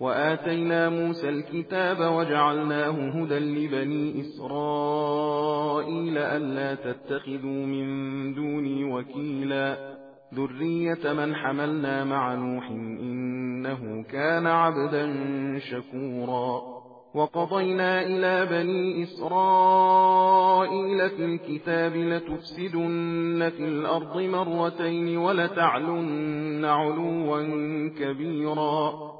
وآتينا موسى الكتاب وجعلناه هدى لبني إسرائيل ألا تتخذوا من دوني وكيلا. ذرية من حملنا مع نوح إنه كان عبدا شكورا. وقضينا إلى بني إسرائيل في الكتاب لتفسدن في الأرض مرتين ولتعلن علوا كبيرا.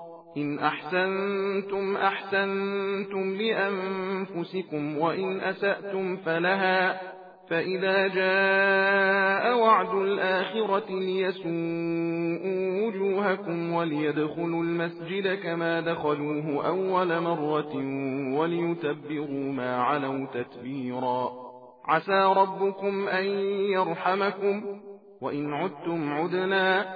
إن أحسنتم أحسنتم لأنفسكم وإن أسأتم فلها فإذا جاء وعد الآخرة ليسوءوا وجوهكم وليدخلوا المسجد كما دخلوه أول مرة وليتبروا ما علوا تتبيرا عسى ربكم أن يرحمكم وإن عدتم عدنا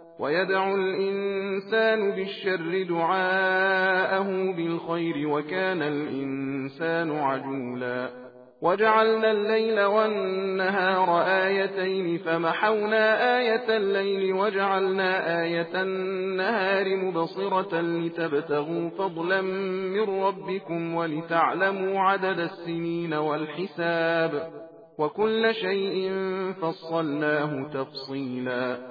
ويدع الإنسان بالشر دعاءه بالخير وكان الإنسان عجولا. وجعلنا الليل والنهار آيتين فمحونا آية الليل وجعلنا آية النهار مبصرة لتبتغوا فضلا من ربكم ولتعلموا عدد السنين والحساب. وكل شيء فصلناه تفصيلا.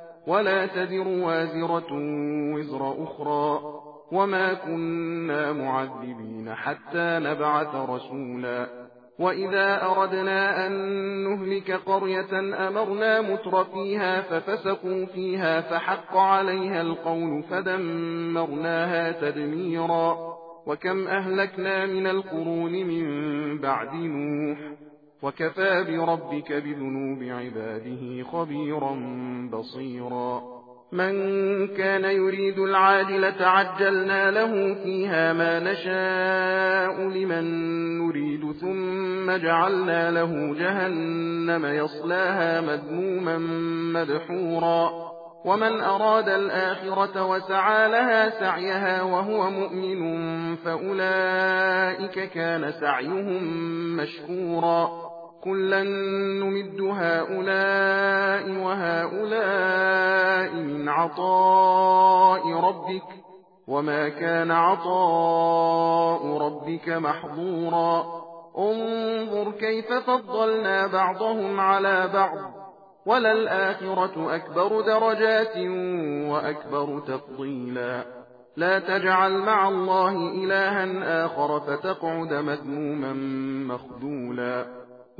ولا تذر وازرة وزر أخرى وما كنا معذبين حتى نبعث رسولا وإذا أردنا أن نهلك قرية أمرنا متر فيها ففسقوا فيها فحق عليها القول فدمرناها تدميرا وكم أهلكنا من القرون من بعد نوح وكفى بربك بذنوب عباده خبيرا بصيرا. من كان يريد العاجلة عجلنا له فيها ما نشاء لمن نريد ثم جعلنا له جهنم يصلاها مذموما مدحورا. ومن أراد الآخرة وسعى لها سعيها وهو مؤمن فأولئك كان سعيهم مشكورا. كلا نمد هؤلاء وهؤلاء من عطاء ربك وما كان عطاء ربك محظورا انظر كيف فضلنا بعضهم على بعض وللآخرة أكبر درجات وأكبر تفضيلا لا تجعل مع الله إلها آخر فتقعد مذموما مخذولا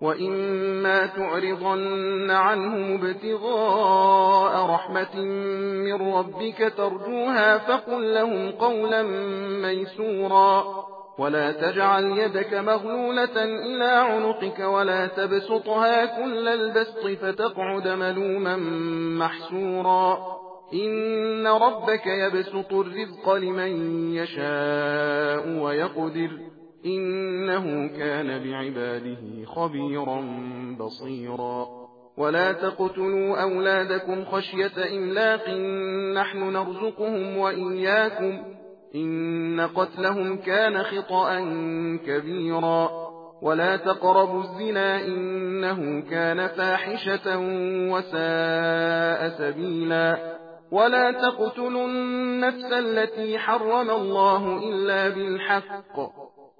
وإما تعرضن عنهم ابتغاء رحمة من ربك ترجوها فقل لهم قولا ميسورا ولا تجعل يدك مغلولة إلى عنقك ولا تبسطها كل البسط فتقعد ملوما محسورا إن ربك يبسط الرزق لمن يشاء ويقدر إنه كان بعباده خبيرا بصيرا. ولا تقتلوا أولادكم خشية إملاق نحن نرزقهم وإياكم. إن قتلهم كان خطأ كبيرا. ولا تقربوا الزنا إنه كان فاحشة وساء سبيلا. ولا تقتلوا النفس التي حرم الله إلا بالحق.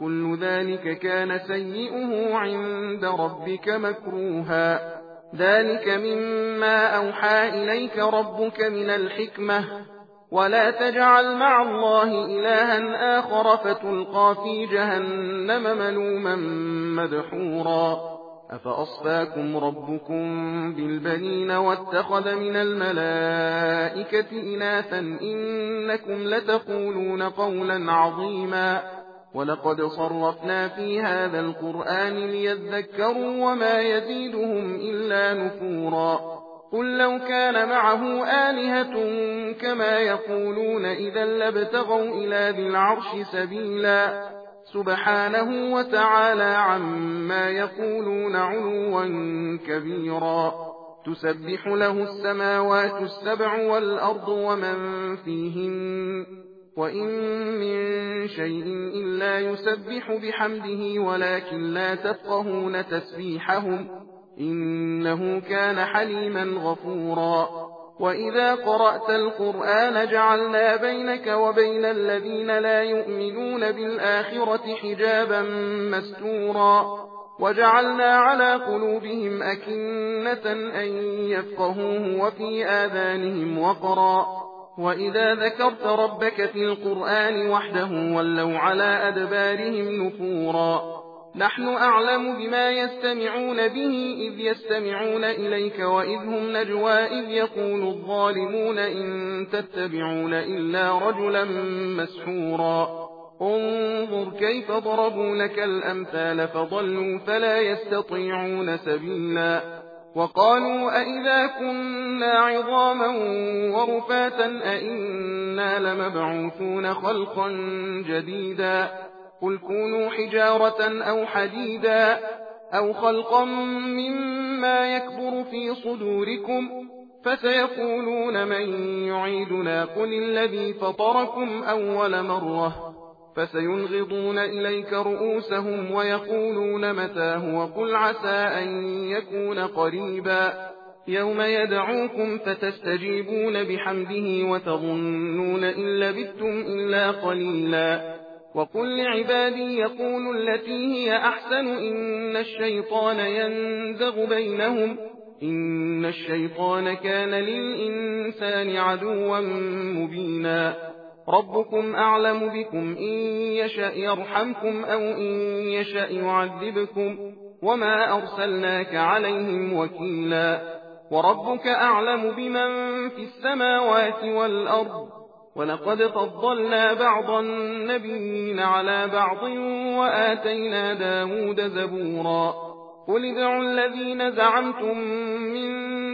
كل ذلك كان سيئه عند ربك مكروها. ذلك مما أوحى إليك ربك من الحكمة. ولا تجعل مع الله إلها آخر فتلقى في جهنم ملوما مدحورا. أفأصفاكم ربكم بالبنين واتخذ من الملائكة إناثا إنكم لتقولون قولا عظيما. ولقد صرفنا في هذا القرآن ليذكروا وما يزيدهم إلا نفورا قل لو كان معه آلهة كما يقولون إذا لابتغوا إلى ذي العرش سبيلا سبحانه وتعالى عما يقولون علوا كبيرا تسبح له السماوات السبع والأرض ومن فيهن وإن من شيء إلا يسبح بحمده ولكن لا تفقهون تسبيحهم إنه كان حليما غفورا. وإذا قرأت القرآن جعلنا بينك وبين الذين لا يؤمنون بالآخرة حجابا مستورا وجعلنا على قلوبهم أكنة أن يفقهوه وفي آذانهم وقرا. وإذا ذكرت ربك في القرآن وحده ولوا على أدبارهم نفورا نحن أعلم بما يستمعون به إذ يستمعون إليك وإذ هم نجوى إذ يقول الظالمون إن تتبعون إلا رجلا مسحورا انظر كيف ضربوا لك الأمثال فضلوا فلا يستطيعون سبيلا وقالوا أئذا كنا عظاما ورفاتا أئنا لمبعوثون خلقا جديدا قل كونوا حجارة أو حديدا أو خلقا مما يكبر في صدوركم فسيقولون من يعيدنا قل الذي فطركم أول مرة فسينغضون إليك رؤوسهم ويقولون متى هو قل عسى أن يكون قريبا يوم يدعوكم فتستجيبون بحمده وتظنون إن لبثتم إلا قليلا وقل لعبادي يقول التي هي أحسن إن الشيطان ينزغ بينهم إن الشيطان كان للإنسان عدوا مبينا ربكم أعلم بكم إن يشأ يرحمكم أو إن يشأ يعذبكم وما أرسلناك عليهم وكيلا وربك أعلم بمن في السماوات والأرض ولقد فضلنا بعض النبيين على بعض وآتينا داود زبورا قل ادعوا الذين زعمتم من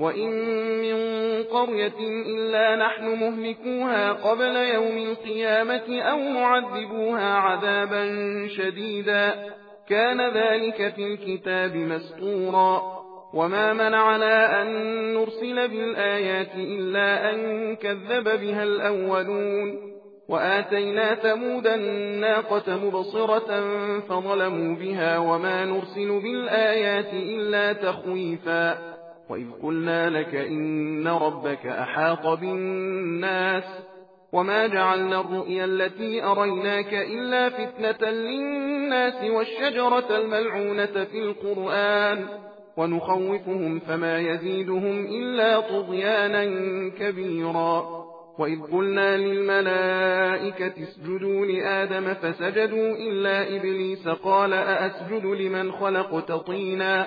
وإن من قرية إلا نحن مهلكوها قبل يوم القيامة أو معذبوها عذابا شديدا كان ذلك في الكتاب مسطورا وما منعنا أن نرسل بالآيات إلا أن كذب بها الأولون وآتينا ثمود الناقة مبصرة فظلموا بها وما نرسل بالآيات إلا تخويفا وإذ قلنا لك إن ربك أحاط بالناس وما جعلنا الرؤيا التي أريناك إلا فتنة للناس والشجرة الملعونة في القرآن ونخوفهم فما يزيدهم إلا طغيانا كبيرا وإذ قلنا للملائكة اسجدوا لآدم فسجدوا إلا إبليس قال أأسجد لمن خلقت طينا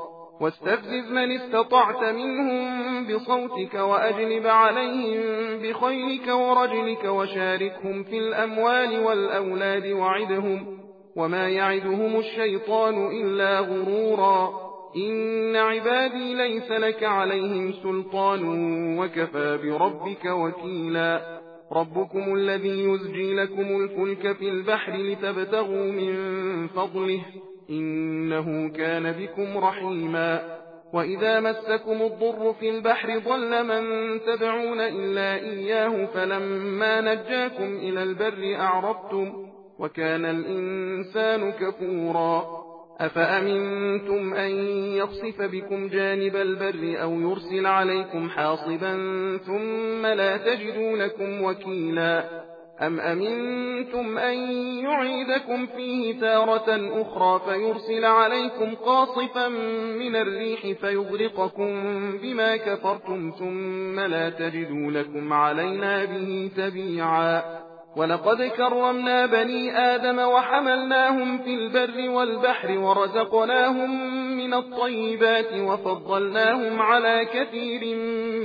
واستفزز من استطعت منهم بصوتك وأجلب عليهم بخيلك ورجلك وشاركهم في الأموال والأولاد وعدهم وما يعدهم الشيطان إلا غرورا إن عبادي ليس لك عليهم سلطان وكفى بربك وكيلا ربكم الذي يزجي لكم الفلك في البحر لتبتغوا من فضله إنه كان بكم رحيما. وإذا مسكم الضر في البحر ضل من تدعون إلا إياه فلما نجاكم إلى البر أعرضتم وكان الإنسان كفورا. أفأمنتم أن يخصف بكم جانب البر أو يرسل عليكم حاصبا ثم لا تجدوا لكم وكيلا. أم أمنتم أن يعيدكم فيه تارة أخرى فيرسل عليكم قاصفا من الريح فيغرقكم بما كفرتم ثم لا تجدوا لكم علينا به تبيعا ولقد كرمنا بني آدم وحملناهم في البر والبحر ورزقناهم من الطيبات وفضلناهم على كثير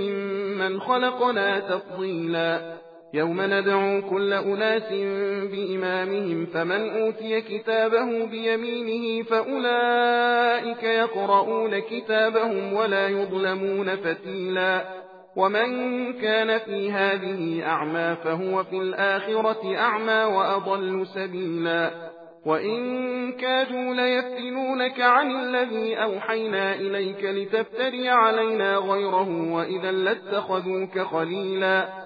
ممن خلقنا تفضيلا يوم ندعو كل أناس بإمامهم فمن أوتي كتابه بيمينه فأولئك يقرؤون كتابهم ولا يظلمون فتيلا. ومن كان في هذه أعمى فهو في الآخرة أعمى وأضل سبيلا. وإن كادوا ليفتنونك عن الذي أوحينا إليك لتفتري علينا غيره وإذا لاتخذوك خليلا.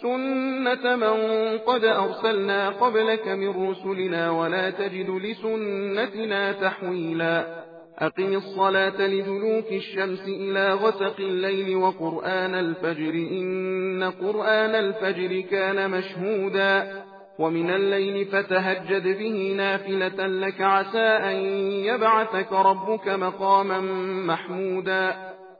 سنة من قد أرسلنا قبلك من رسلنا ولا تجد لسنتنا تحويلا أقم الصلاة لدلوك الشمس إلى غسق الليل وقرآن الفجر إن قرآن الفجر كان مشهودا ومن الليل فتهجد به نافلة لك عسى أن يبعثك ربك مقاما محمودا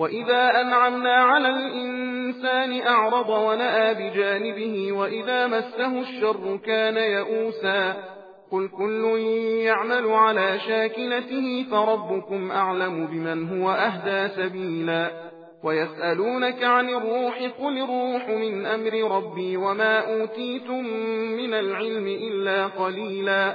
وإذا أنعمنا على الإنسان أعرض ونأى بجانبه وإذا مسه الشر كان يئوسا قل كل يعمل على شاكلته فربكم أعلم بمن هو أهدى سبيلا ويسألونك عن الروح قل الروح من أمر ربي وما أوتيتم من العلم إلا قليلا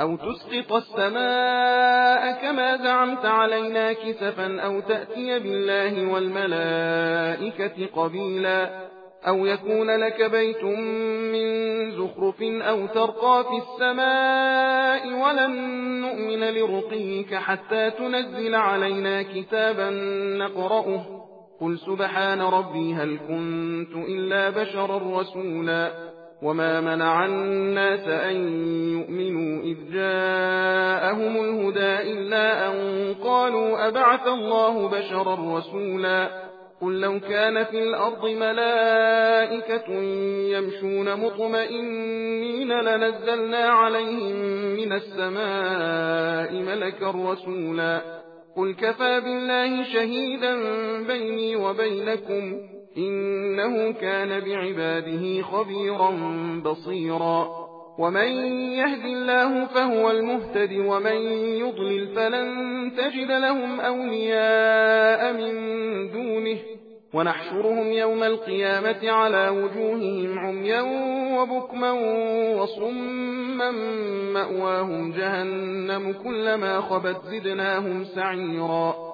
أو تسقط السماء كما زعمت علينا كسفا أو تأتي بالله والملائكة قبيلا أو يكون لك بيت من زخرف أو ترقى في السماء ولن نؤمن لرقيك حتى تنزل علينا كتابا نقرأه قل سبحان ربي هل كنت إلا بشرا رسولا وما منع الناس أن يؤمنوا إذ جاءهم الهدى إلا أن قالوا أبعث الله بشرا رسولا قل لو كان في الأرض ملائكة يمشون مطمئنين لنزلنا عليهم من السماء ملكا رسولا قل كفى بالله شهيدا بيني وبينكم إنه كان بعباده خبيرا بصيرا. ومن يهد الله فهو المهتد ومن يضلل فلن تجد لهم أولياء من دونه. ونحشرهم يوم القيامة على وجوههم عميا وبكما وصما مأواهم جهنم كلما خبت زدناهم سعيرا.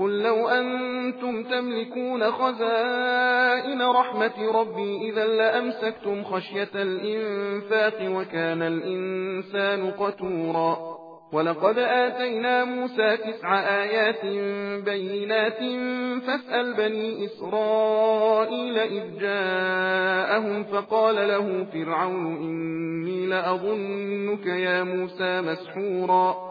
قل لو أنتم تملكون خزائن رحمة ربي إذا لأمسكتم خشية الإنفاق وكان الإنسان قتورا ولقد آتينا موسى تسع آيات بينات فاسأل بني إسرائيل إذ جاءهم فقال له فرعون إني لأظنك يا موسى مسحورا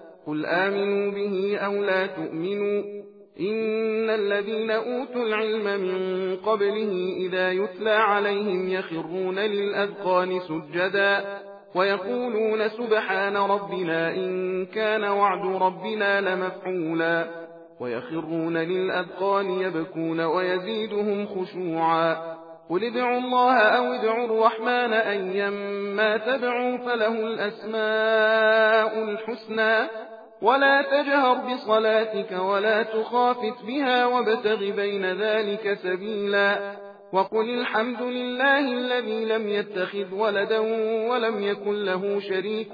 قل آمنوا به أو لا تؤمنوا إن الذين أوتوا العلم من قبله إذا يتلى عليهم يخرون للأذقان سجدا ويقولون سبحان ربنا إن كان وعد ربنا لمفعولا ويخرون للأذقان يبكون ويزيدهم خشوعا قل ادعوا الله أو ادعوا الرحمن أيما تدعوا فله الأسماء الحسنى ولا تجهر بصلاتك ولا تخافت بها وابتغ بين ذلك سبيلا وقل الحمد لله الذي لم يتخذ ولدا ولم يكن له شريك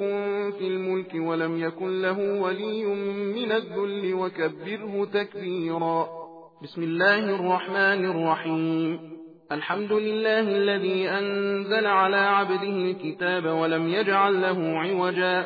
في الملك ولم يكن له ولي من الذل وكبره تكبيرا بسم الله الرحمن الرحيم الحمد لله الذي أنزل على عبده الكتاب ولم يجعل له عوجا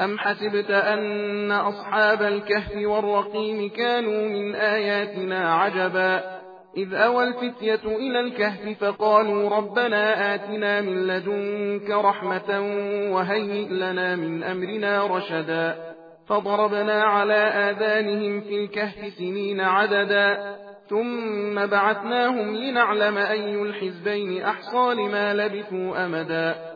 أم حسبت أن أصحاب الكهف والرقيم كانوا من آياتنا عجبا إذ أوى الفتية إلى الكهف فقالوا ربنا آتنا من لدنك رحمة وهيئ لنا من أمرنا رشدا فضربنا على آذانهم في الكهف سنين عددا ثم بعثناهم لنعلم أي الحزبين أحصى لما لبثوا أمدا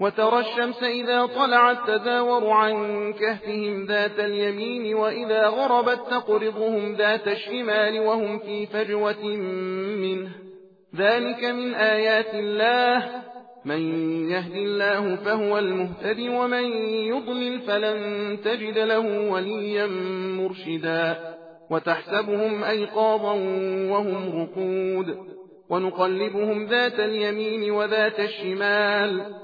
وترى الشمس إذا طلعت تزاور عن كهفهم ذات اليمين وإذا غربت تقرضهم ذات الشمال وهم في فجوة منه. ذلك من آيات الله. من يهد الله فهو المهتد ومن يضلل فلن تجد له وليا مرشدا. وتحسبهم أيقاظا وهم رقود. ونقلبهم ذات اليمين وذات الشمال.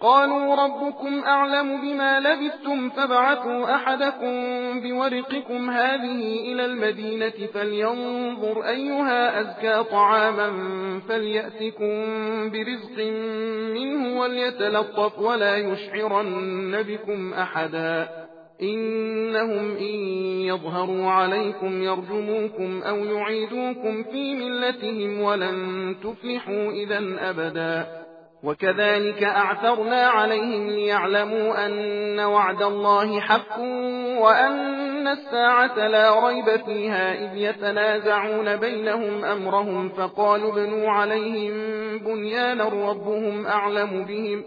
قالوا ربكم أعلم بما لبثتم فابعثوا أحدكم بورقكم هذه إلى المدينة فلينظر أيها أزكى طعاما فليأتكم برزق منه وليتلطف ولا يشعرن بكم أحدا. إنهم إن يظهروا عليكم يرجموكم أو يعيدوكم في ملتهم ولن تفلحوا إذا أبدا. وكذلك أعثرنا عليهم ليعلموا أن وعد الله حق وأن الساعة لا ريب فيها إذ يتنازعون بينهم أمرهم فقالوا ابنوا عليهم بنيانا ربهم أعلم بهم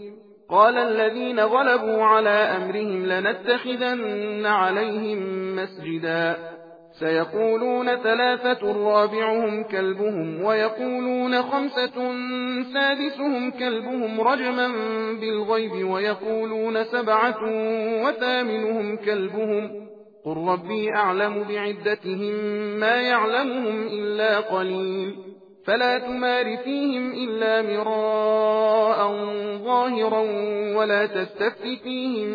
قال الذين غلبوا على أمرهم لنتخذن عليهم مسجدا سيقولون ثلاثة رابعهم كلبهم ويقولون خمسة سادسهم كلبهم رجما بالغيب ويقولون سبعة وثامنهم كلبهم. قل ربي أعلم بعدتهم ما يعلمهم إلا قليل. فلا تمار فيهم إلا مراء ظاهرا ولا تستفت فيهم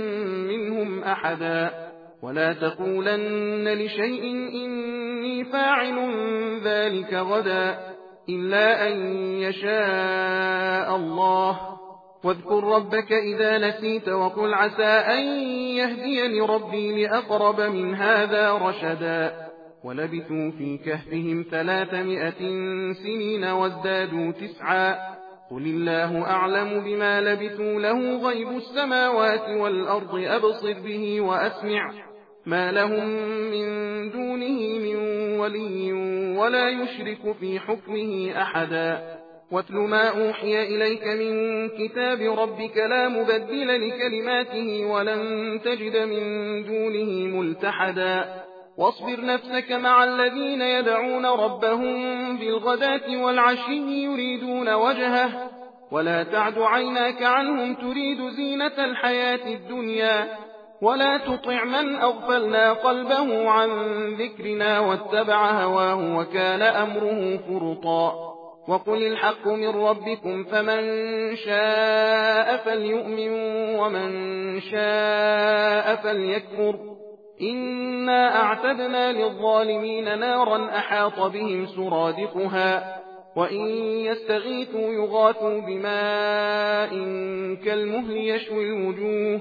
منهم أحدا. ولا تقولن لشيء إني فاعل ذلك غدا إلا أن يشاء الله. واذكر ربك إذا نسيت وقل عسى أن يهديني ربي لأقرب من هذا رشدا. ولبثوا في كهفهم ثلاثمائة سنين وازدادوا تسعا. قل الله أعلم بما لبثوا له غيب السماوات والأرض أبصر به وأسمع. ما لهم من دونه من ولي ولا يشرك في حكمه أحدا. واتل ما أوحي إليك من كتاب ربك لا مبدل لكلماته ولن تجد من دونه ملتحدا. واصبر نفسك مع الذين يدعون ربهم بالغداة والعشي يريدون وجهه. ولا تعد عيناك عنهم تريد زينة الحياة الدنيا. ولا تطع من أغفلنا قلبه عن ذكرنا واتبع هواه وكان أمره فرطا. وقل الحق من ربكم فمن شاء فليؤمن ومن شاء فليكفر. إنا أعتدنا للظالمين نارا أحاط بهم سرادقها وإن يستغيثوا يغاثوا بماء كالمهل يشوي الوجوه.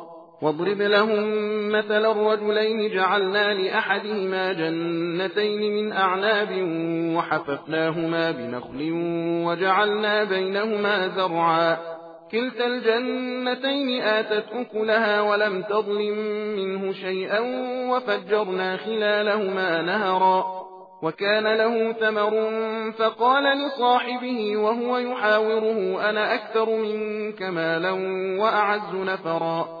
واضرب لهم مثل الرجلين جعلنا لأحدهما جنتين من أعناب وحففناهما بنخل وجعلنا بينهما زرعا. كلتا الجنتين آتت أكلها ولم تظلم منه شيئا وفجرنا خلالهما نهرا. وكان له ثمر فقال لصاحبه وهو يحاوره أنا أكثر منك مالا وأعز نفرا.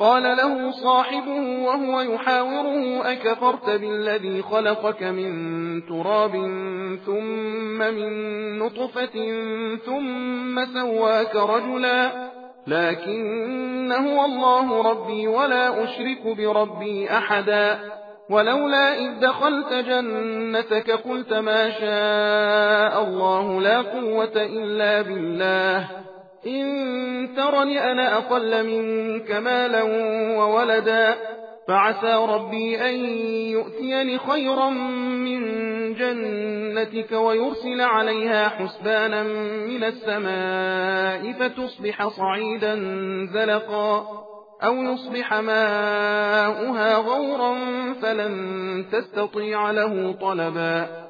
قال له صاحبه وهو يحاوره أكفرت بالذي خلقك من تراب ثم من نطفة ثم سواك رجلا. لكن هو الله ربي ولا أشرك بربي أحدا. ولولا إذ دخلت جنتك قلت ما شاء الله لا قوة إلا بالله. إن ترني أنا أقل منك مالا وولدا فعسى ربي أن يؤتيني خيرا من جنتك ويرسل عليها حسبانا من السماء فتصبح صعيدا زلقا أو يصبح ماؤها غورا فلن تستطيع له طلبا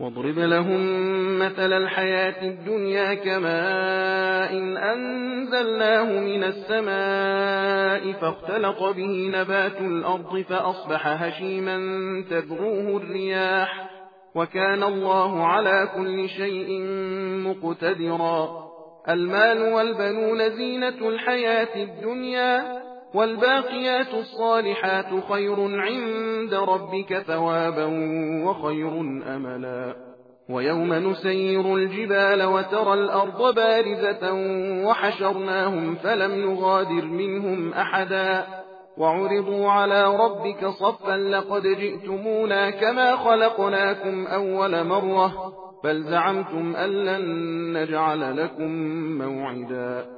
واضرب لهم مثل الحياة الدنيا كماء إن أنزلناه من السماء فاختلط به نبات الأرض فأصبح هشيما تذروه الرياح وكان الله على كل شيء مقتدرا. المال والبنون زينة الحياة الدنيا والباقيات الصالحات خير عند ربك ثوابا وخير أملا. ويوم نسير الجبال وترى الأرض بارزة وحشرناهم فلم نغادر منهم أحدا. وعرضوا على ربك صفا لقد جئتمونا كما خلقناكم أول مرة. بل زعمتم أن لن نجعل لكم موعدا.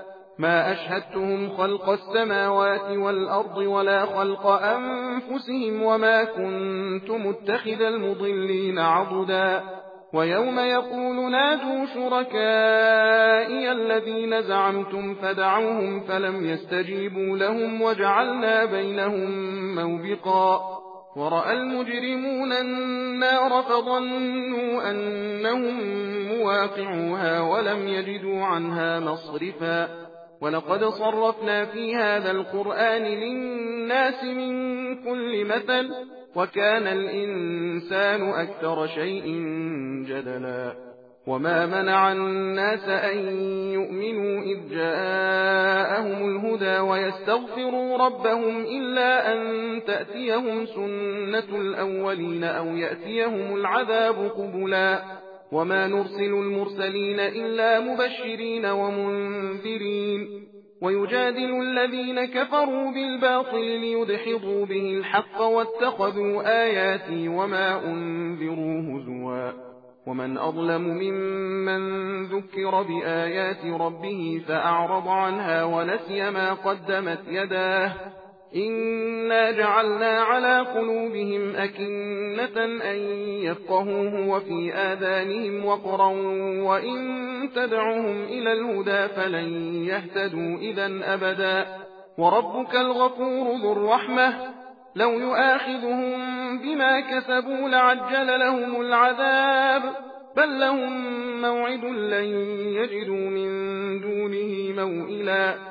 ما أشهدتهم خلق السماوات والأرض ولا خلق أنفسهم وما كنت متخذ المضلين عضدا. ويوم يقول نادوا شركائي الذين زعمتم فدعوهم فلم يستجيبوا لهم وجعلنا بينهم موبقا. ورأى المجرمون النار فظنوا أنهم مواقعوها ولم يجدوا عنها مصرفا. ولقد صرفنا في هذا القرآن للناس من كل مثل وكان الإنسان أكثر شيء جدلا وما منع الناس أن يؤمنوا إذ جاءهم الهدى ويستغفروا ربهم إلا أن تأتيهم سنة الأولين أو يأتيهم العذاب قبلا وما نرسل المرسلين إلا مبشرين ومنذرين ويجادل الذين كفروا بالباطل ليدحضوا به الحق واتخذوا آياتي وما أنذروا هزوا ومن أظلم ممن ذكر بآيات ربه فأعرض عنها ونسي ما قدمت يداه إنا جعلنا على قلوبهم أكنة أن يفقهوه وفي آذانهم وقرا وإن تدعهم إلى الهدى فلن يهتدوا إذا أبدا وربك الغفور ذو الرحمة لو يؤاخذهم بما كسبوا لعجل لهم العذاب بل لهم موعد لن يجدوا من دونه موئلا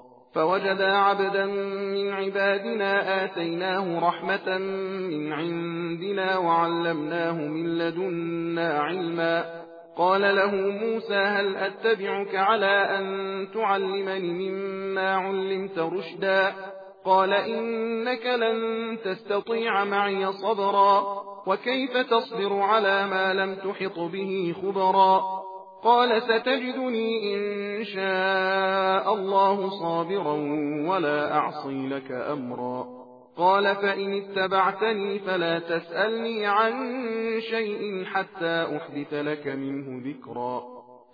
فوجدا عبدا من عبادنا آتيناه رحمة من عندنا وعلمناه من لدنا علما. قال له موسى هل أتبعك على أن تعلمني مما علمت رشدا؟ قال إنك لن تستطيع معي صبرا وكيف تصبر على ما لم تحط به خبرا؟ قال ستجدني إن شاء الله صابرا ولا أعصي لك أمرا. قال فإن اتبعتني فلا تسألني عن شيء حتى أحدث لك منه ذكرا.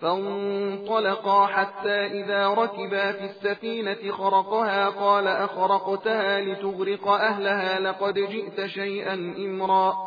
فانطلقا حتى إذا ركبا في السفينة خرقها قال أخرقتها لتغرق أهلها لقد جئت شيئا إمرا.